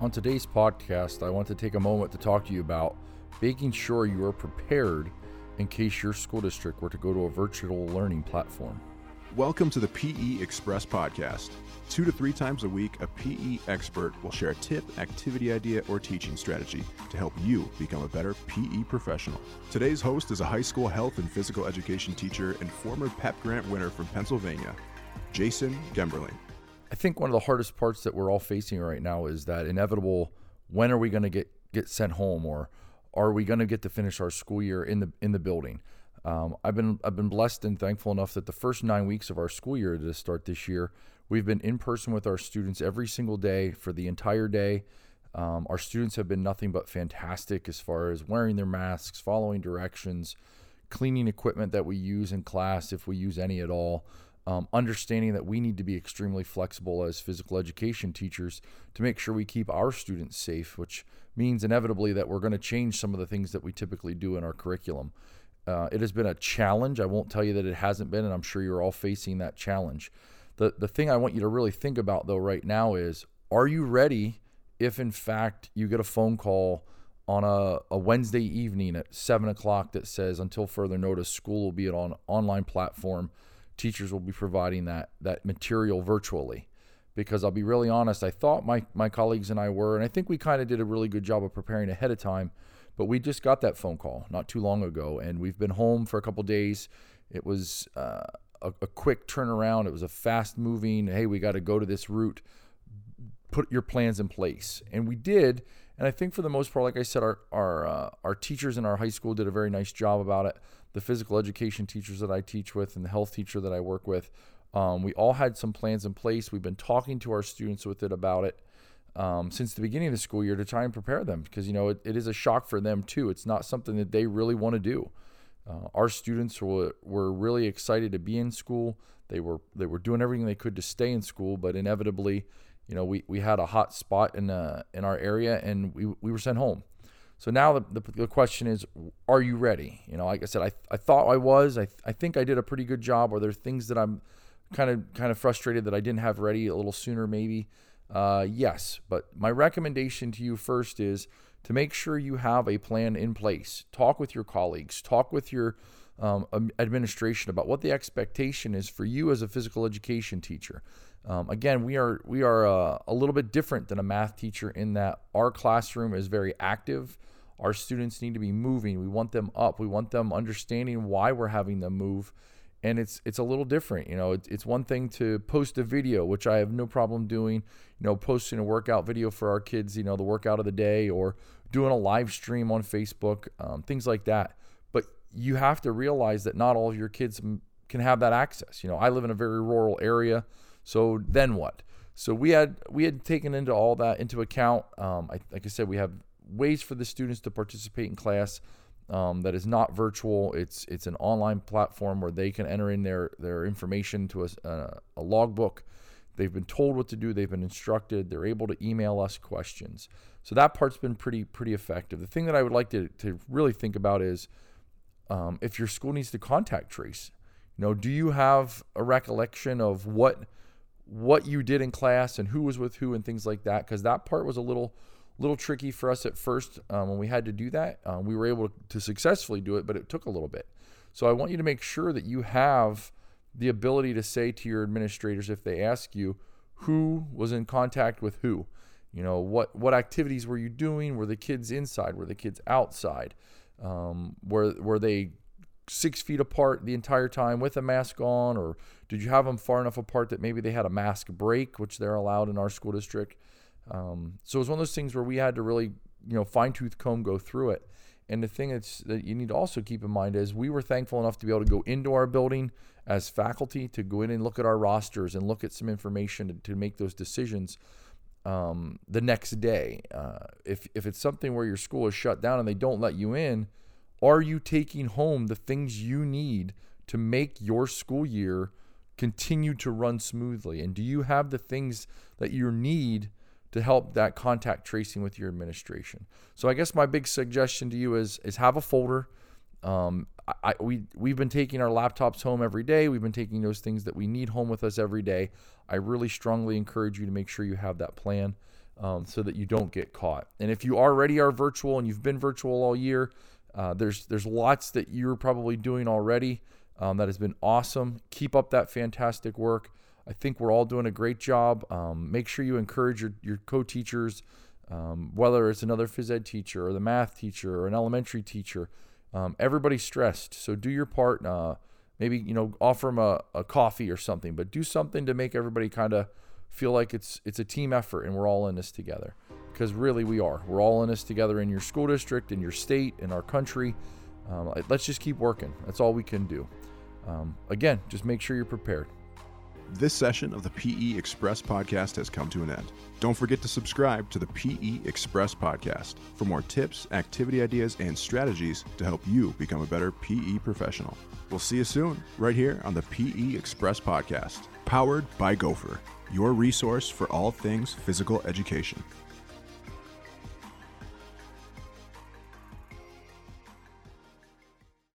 On today's podcast, I want to take a moment to talk to you about making sure you are prepared in case your school district were to go to a virtual learning platform. Welcome to the PE Express podcast. Two to three times a week, a PE expert will share a tip, activity idea, or teaching strategy to help you become a better PE professional. Today's host is a high school health and physical education teacher and former PEP grant winner from Pennsylvania, Jason Gemberling. I think one of the hardest parts that we're all facing right now is that inevitable when are we going to get get sent home or are we going to get to finish our school year in the in the building? Um, I've been I've been blessed and thankful enough that the first nine weeks of our school year to start this year, we've been in person with our students every single day for the entire day. Um, our students have been nothing but fantastic as far as wearing their masks, following directions, cleaning equipment that we use in class if we use any at all um, understanding that we need to be extremely flexible as physical education teachers to make sure we keep our students safe, which means inevitably that we're going to change some of the things that we typically do in our curriculum. Uh, it has been a challenge. I won't tell you that it hasn't been, and I'm sure you're all facing that challenge. The, the thing I want you to really think about, though, right now is are you ready if, in fact, you get a phone call on a, a Wednesday evening at 7 o'clock that says, until further notice, school will be on online platform teachers will be providing that that material virtually because I'll be really honest, I thought my my colleagues and I were, and I think we kind of did a really good job of preparing ahead of time. But we just got that phone call not too long ago, and we've been home for a couple days. It was uh, a, a, quick turnaround. It was a fast moving. Hey, we got to go to this route. Put your plans in place, and we did. And I think for the most part, like I said, our our uh, our teachers in our high school did a very nice job about it. The physical education teachers that I teach with and the health teacher that I work with, um, we all had some plans in place. We've been talking to our students with it about it um, since the beginning of the school year to try and prepare them because you know it, it is a shock for them too. It's not something that they really want to do. Uh, our students were, were really excited to be in school. They were they were doing everything they could to stay in school, but inevitably you know, we, we had a hot spot in uh, in our area and we, we were sent home. So now the, the, the, question is, are you ready? You know, like I said, I, I thought I was. I, I think I did a pretty good job. Are there things that I'm kind of kind of frustrated that I didn't have ready a little sooner, maybe? Uh, yes, but my recommendation to you first is to make sure you have a plan in place. Talk with your colleagues. Talk with your um, administration about what the expectation is for you as a physical education teacher. Um, again, we are we are uh, a little bit different than a math teacher in that our classroom is very active. Our students need to be moving. We want them up. We want them understanding why we're having them move, and it's it's a little different. You know, it's, it's one thing to post a video, which I have no problem doing. You know, posting a workout video for our kids. You know, the workout of the day, or doing a live stream on Facebook, um, things like that. But you have to realize that not all of your kids can have that access. You know, I live in a very rural area. So then what? So we had we had taken into all that into account. Um, I, like I said, we have ways for the students to participate in class um, that is not virtual. It's it's an online platform where they can enter in their their information to a, a, a logbook. They've been told what to do. They've been instructed. They're able to email us questions. So that part's been pretty pretty effective. The thing that I would like to to really think about is um, if your school needs to contact trace. You know, do you have a recollection of what what you did in class and who was with who and things like that because that part was a little little tricky for us at first um, when we had to do that. Um, we were able to successfully do it but it took a little bit. So i want you to make sure that you have the ability to say to your administrators if they ask you who was in contact with who? You know what what activities were you doing? Were the kids inside? Were the kids outside? Um, were were they six feet apart the entire time with a mask on, or did you have them far enough apart that maybe they had a mask break, which they're allowed in our school district? Um, so it was one of those things where we had to really, you know, fine tooth comb go through it. And the thing that's, that you need to also keep in mind is we were thankful enough to be able to go into our building as faculty to go in and look at our rosters and look at some information to, to make those decisions um, the next day. Uh, if, if it's something where your school is shut down and they don't let you in, are you taking home the things you need to make your school year continue to run smoothly? And do you have the things that you need to help that contact tracing with your administration? So I guess my big suggestion to you is is have a folder. Um, I, we we've been taking our laptops home every day. We've been taking those things that we need home with us every day. I really strongly encourage you to make sure you have that plan. um, so that you don't get caught. And if you already are virtual and you've been virtual all year, uh, there's there's lots that you're probably doing already um, that has been awesome. Keep up that fantastic work. I think we're all doing a great job. Um, make sure you encourage your, your co-teachers, um, whether it's another phys ed teacher or the math teacher or an elementary teacher. Um, everybody's stressed, so do your part. Uh, maybe you know offer them a, a coffee or something, but do something to make everybody kind of feel like it's it's a team effort and we're all in this together because really we are. We're all in this together in your school district, in your state, in our country. Um, let's just keep working. That's all we can do. Um, again, just make sure you're prepared. This session of the PE Express podcast has come to an end. Don't forget to subscribe to the PE Express podcast for more tips, activity ideas, and strategies to help you become a better PE professional. We'll see you soon, right here on the PE Express podcast, powered by Gopher, your resource for all things physical education.